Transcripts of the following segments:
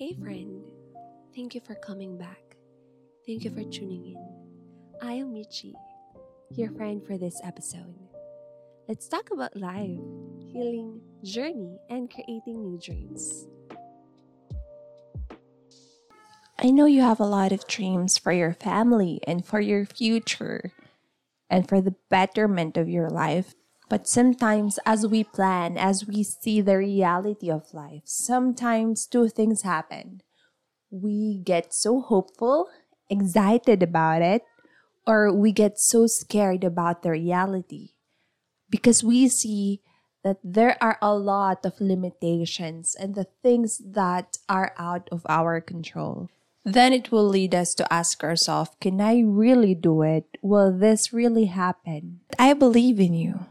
Hey, friend. Thank you for coming back. Thank you for tuning in. I am Michi, your friend for this episode. Let's talk about life, healing, journey, and creating new dreams. I know you have a lot of dreams for your family and for your future and for the betterment of your life. But sometimes, as we plan, as we see the reality of life, sometimes two things happen. We get so hopeful, excited about it, or we get so scared about the reality because we see that there are a lot of limitations and the things that are out of our control. Then it will lead us to ask ourselves, can I really do it? Will this really happen? I believe in you.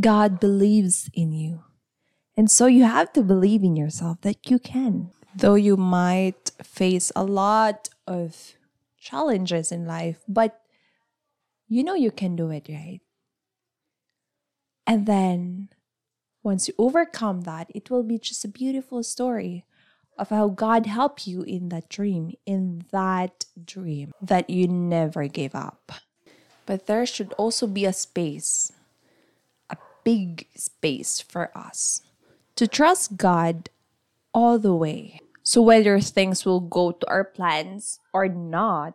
God believes in you. And so you have to believe in yourself that you can. Though you might face a lot of challenges in life, but you know you can do it, right? And then once you overcome that, it will be just a beautiful story of how God helped you in that dream, in that dream that you never gave up. But there should also be a space big space for us to trust God all the way. So, whether things will go to our plans or not,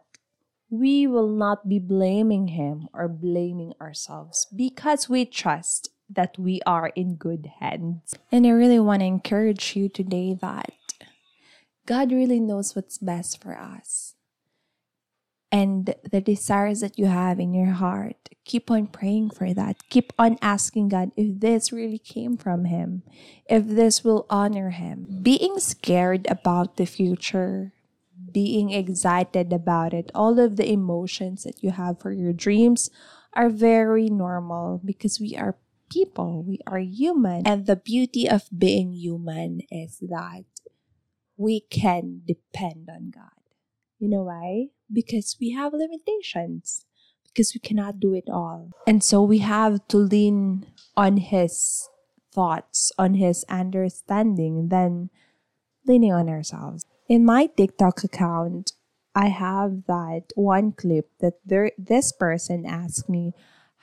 we will not be blaming Him or blaming ourselves because we trust that we are in good hands. And I really want to encourage you today that God really knows what's best for us and the desires that you have in your heart. Keep on praying for that. Keep on asking God if this really came from Him, if this will honor Him. Being scared about the future, being excited about it, all of the emotions that you have for your dreams are very normal because we are people, we are human. And the beauty of being human is that we can depend on God. You know why? Because we have limitations, because we cannot do it all. And so we have to lean on His thoughts, on His understanding, than leaning on ourselves. In my TikTok account, I have that one clip that there, this person asked me,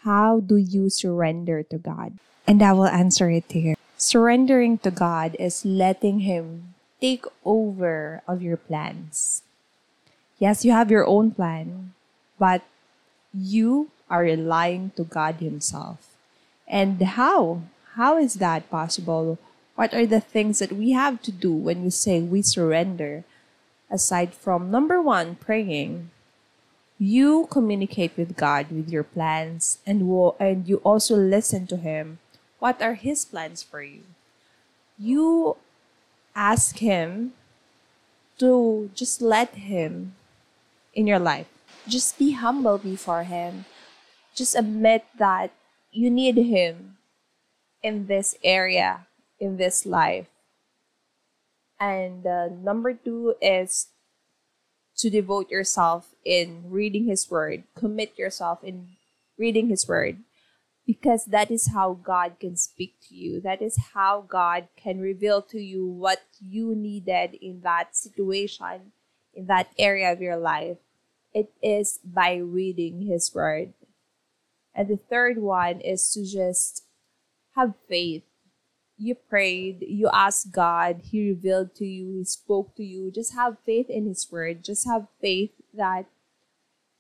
How do you surrender to God? And I will answer it here. Surrendering to God is letting Him take over of your plans Yes, you have your own plan, but you are relying to God Himself. And how? How is that possible? What are the things that we have to do when we say we surrender? Aside from number one, praying, you communicate with God with your plans and, wo- and you also listen to Him. What are His plans for you? You ask Him to just let Him in your life. Just be humble before Him. Just admit that you need Him in this area, in this life. And uh, number two is to devote yourself in reading His Word. Commit yourself in reading His Word because that is how God can speak to you. That is how God can reveal to you what you needed in that situation in that area of your life, it is by reading His Word. And the third one is to just have faith. You prayed, you asked God, He revealed to you, He spoke to you. Just have faith in His Word. Just have faith that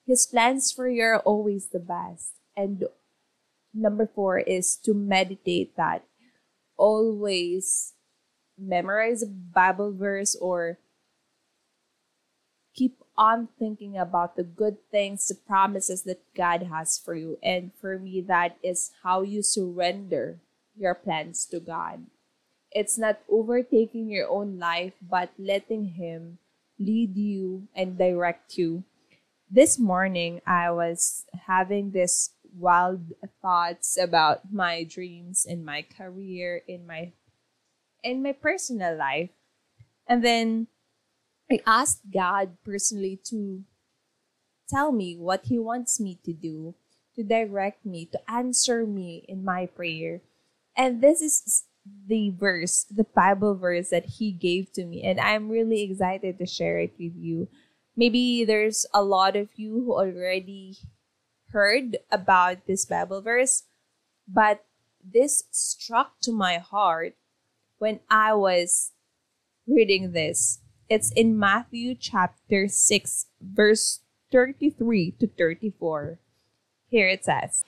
His plans for you are always the best. And number four is to meditate that. Always memorize a Bible verse or keep on thinking about the good things, the promises that God has for you. And for me, that is how you surrender your plans to God. It's not overtaking your own life, but letting Him lead you and direct you. This morning, I was having this wild thoughts about my dreams in my career, in my in my personal life. And then I asked God personally to tell me what He wants me to do, to direct me, to answer me in my prayer. And this is the verse, the Bible verse that he gave to me, and I'm really excited to share it with you. Maybe there's a lot of you who already heard about this Bible verse, but this struck to my heart when I was reading this. It's in Matthew chapter 6, verse 33 to 34. Here it says,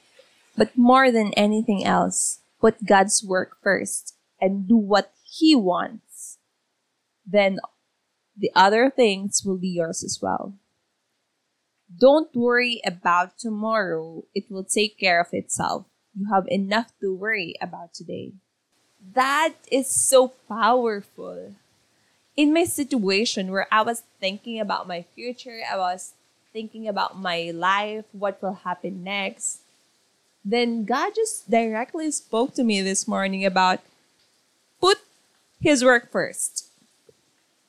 But more than anything else, put God's work first and do what He wants. Then the other things will be yours as well. Don't worry about tomorrow, it will take care of itself. You have enough to worry about today. That is so powerful. In my situation where I was thinking about my future, I was thinking about my life, what will happen next, then God just directly spoke to me this morning about put His work first.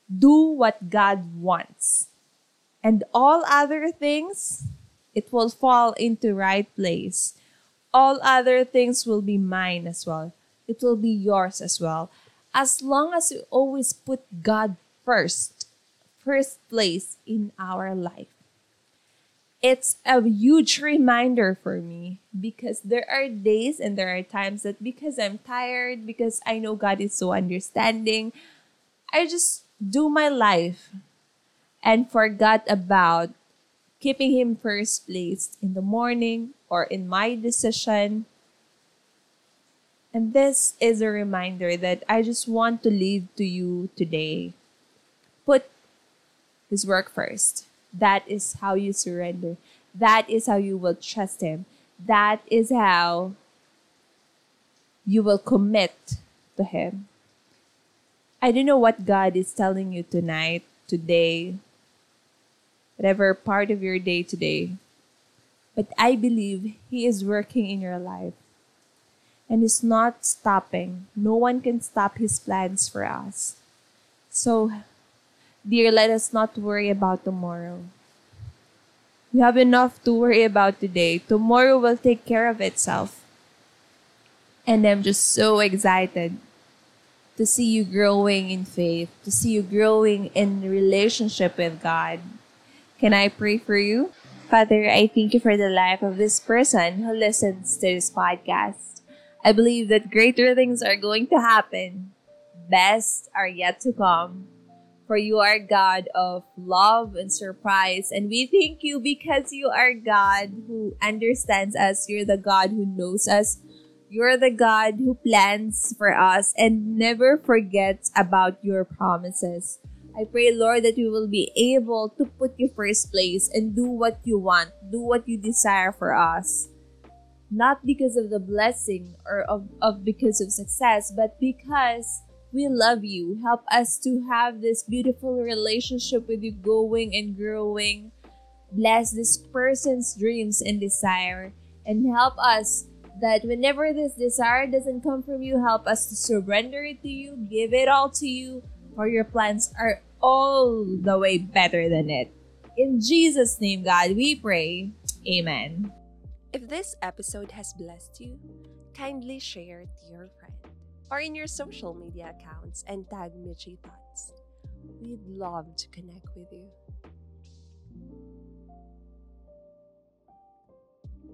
Do what God wants and all other things, it will fall into right place. All other things will be mine as well. It will be yours as well. As long as we always put God first, first place in our life. It's a huge reminder for me because there are days and there are times that because I'm tired, because I know God is so understanding, I just do my life and forgot about keeping him first place in the morning or in my decision. And this is a reminder that I just want to leave to you today. Put his work first. That is how you surrender. That is how you will trust him. That is how you will commit to him. I don't know what God is telling you tonight, today, whatever part of your day today. But I believe He is working in your life and is not stopping. No one can stop His plans for us. So, dear, let us not worry about tomorrow. We have enough to worry about today. Tomorrow will take care of itself. And I'm just so excited to see you growing in faith, to see you growing in relationship with God. Can I pray for you? Father, I thank you for the life of this person who listens to this podcast. I believe that greater things are going to happen. Best are yet to come. For you are God of love and surprise. And we thank you because you are God who understands us. You're the God who knows us. You're the God who plans for us and never forgets about your promises. I pray, Lord, that we will be able to put you first place and do what you want, do what you desire for us. Not because of the blessing or of, of because of success, but because we love you. Help us to have this beautiful relationship with you going and growing. Bless this person's dreams and desire and help us that whenever this desire doesn't come from you, help us to surrender it to you, give it all to you, for your plans are all the way better than it. In Jesus' name, God, we pray. Amen. If this episode has blessed you, kindly share it to your friend or in your social media accounts and tag Michi Thoughts. We'd love to connect with you.